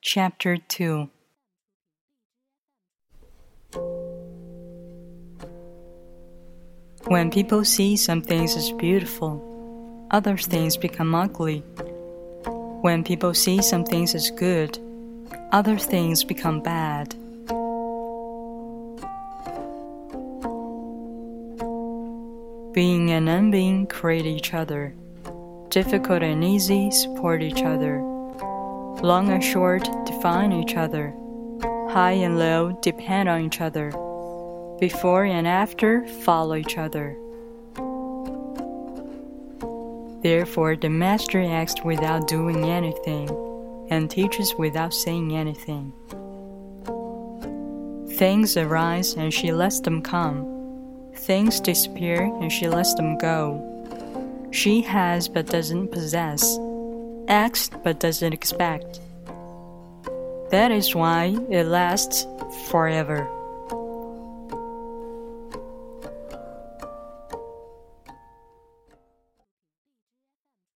Chapter 2 When people see some things as beautiful, other things become ugly. When people see some things as good, other things become bad. Being and unbeing create each other. Difficult and easy support each other. Long and short define each other. High and low depend on each other. Before and after follow each other. Therefore, the Master acts without doing anything and teaches without saying anything. Things arise and she lets them come. Things disappear and she lets them go. She has but doesn't possess, acts but doesn't expect. That is why it lasts forever.